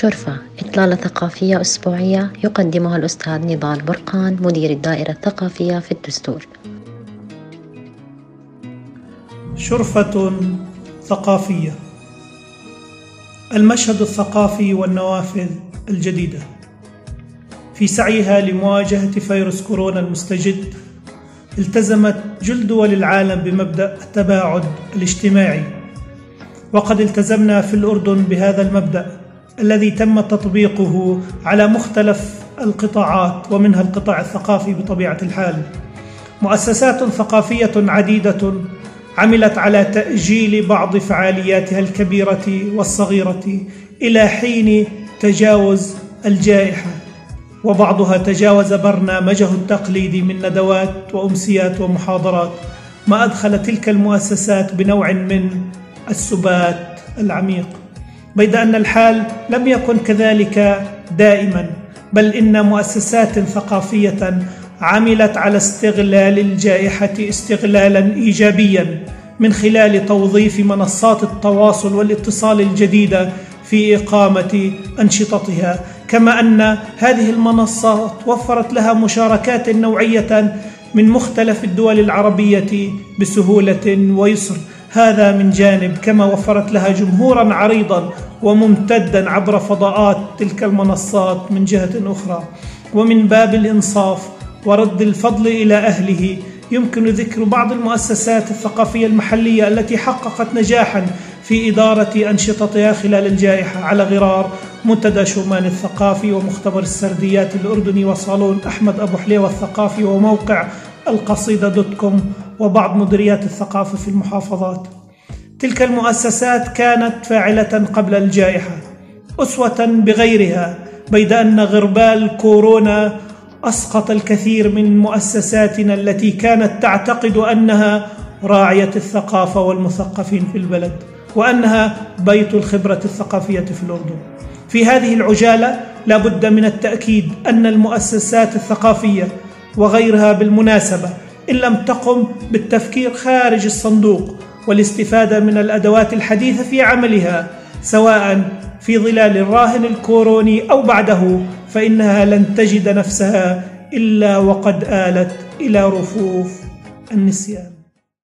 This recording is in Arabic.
شرفة. إطلالة ثقافية أسبوعية يقدمها الأستاذ نضال برقان مدير الدائرة الثقافية في الدستور. شرفة ثقافية. المشهد الثقافي والنوافذ الجديدة. في سعيها لمواجهة فيروس كورونا المستجد التزمت جل دول العالم بمبدأ التباعد الاجتماعي. وقد التزمنا في الأردن بهذا المبدأ. الذي تم تطبيقه على مختلف القطاعات ومنها القطاع الثقافي بطبيعة الحال. مؤسسات ثقافية عديدة عملت على تأجيل بعض فعالياتها الكبيرة والصغيرة إلى حين تجاوز الجائحة وبعضها تجاوز برنامجه التقليدي من ندوات وأمسيات ومحاضرات ما أدخل تلك المؤسسات بنوع من السبات العميق. بيد أن الحال لم يكن كذلك دائما بل إن مؤسسات ثقافية عملت على استغلال الجائحة استغلالا ايجابيا من خلال توظيف منصات التواصل والاتصال الجديدة في إقامة أنشطتها. كما أن هذه المنصات وفرت لها مشاركات نوعية من مختلف الدول العربية بسهولة ويسر. هذا من جانب كما وفرت لها جمهورا عريضا وممتدا عبر فضاءات تلك المنصات من جهة أخرى. ومن باب الإنصاف ورد الفضل إلى أهله يمكن ذكر بعض المؤسسات الثقافية المحلية التي حققت نجاحا في إدارة أنشطتها خلال الجائحة على غرار منتدى شومان الثقافي ومختبر السرديات الأردني وصالون أحمد أبو حليوة الثقافي وموقع القصيدة دوت كوم وبعض مديريات الثقافة في المحافظات. تلك المؤسسات كانت فاعلة قبل الجائحة أسوة بغيرها بيد أن غربال كورونا أسقط الكثير من مؤسساتنا التي كانت تعتقد أنها راعية الثقافة والمثقفين في البلد وأنها بيت الخبرة الثقافية في الأردن. في هذه العجالة لا بد من التأكيد أن المؤسسات الثقافية وغيرها بالمناسبة إن لم تقم بالتفكير خارج الصندوق والاستفادة من الأدوات الحديثة في عملها سواء في ظلال الراهن الكوروني أو بعده فإنها لن تجد نفسها إلا وقد آلت إلى رفوف النسيان.